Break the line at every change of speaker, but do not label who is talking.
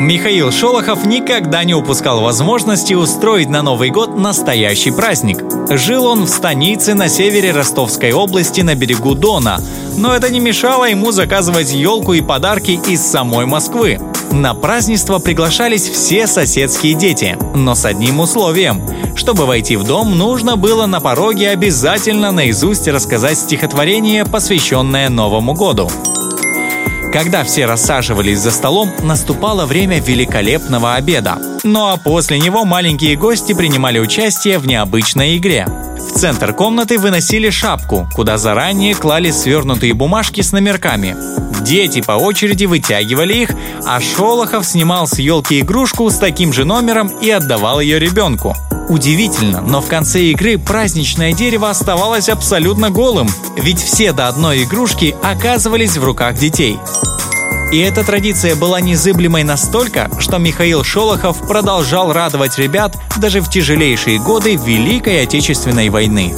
Михаил Шолохов никогда не упускал возможности устроить на Новый год настоящий праздник. Жил он в станице на севере Ростовской области на берегу Дона, но это не мешало ему заказывать елку и подарки из самой Москвы. На празднество приглашались все соседские дети, но с одним условием. Чтобы войти в дом, нужно было на пороге обязательно наизусть рассказать стихотворение, посвященное Новому году. Когда все рассаживались за столом, наступало время великолепного обеда. Ну а после него маленькие гости принимали участие в необычной игре. В центр комнаты выносили шапку, куда заранее клали свернутые бумажки с номерками. Дети по очереди вытягивали их, а Шолохов снимал с елки игрушку с таким же номером и отдавал ее ребенку. Удивительно, но в конце игры праздничное дерево оставалось абсолютно голым, ведь все до одной игрушки оказывались в руках детей. И эта традиция была незыблемой настолько, что Михаил Шолохов продолжал радовать ребят даже в тяжелейшие годы Великой Отечественной войны.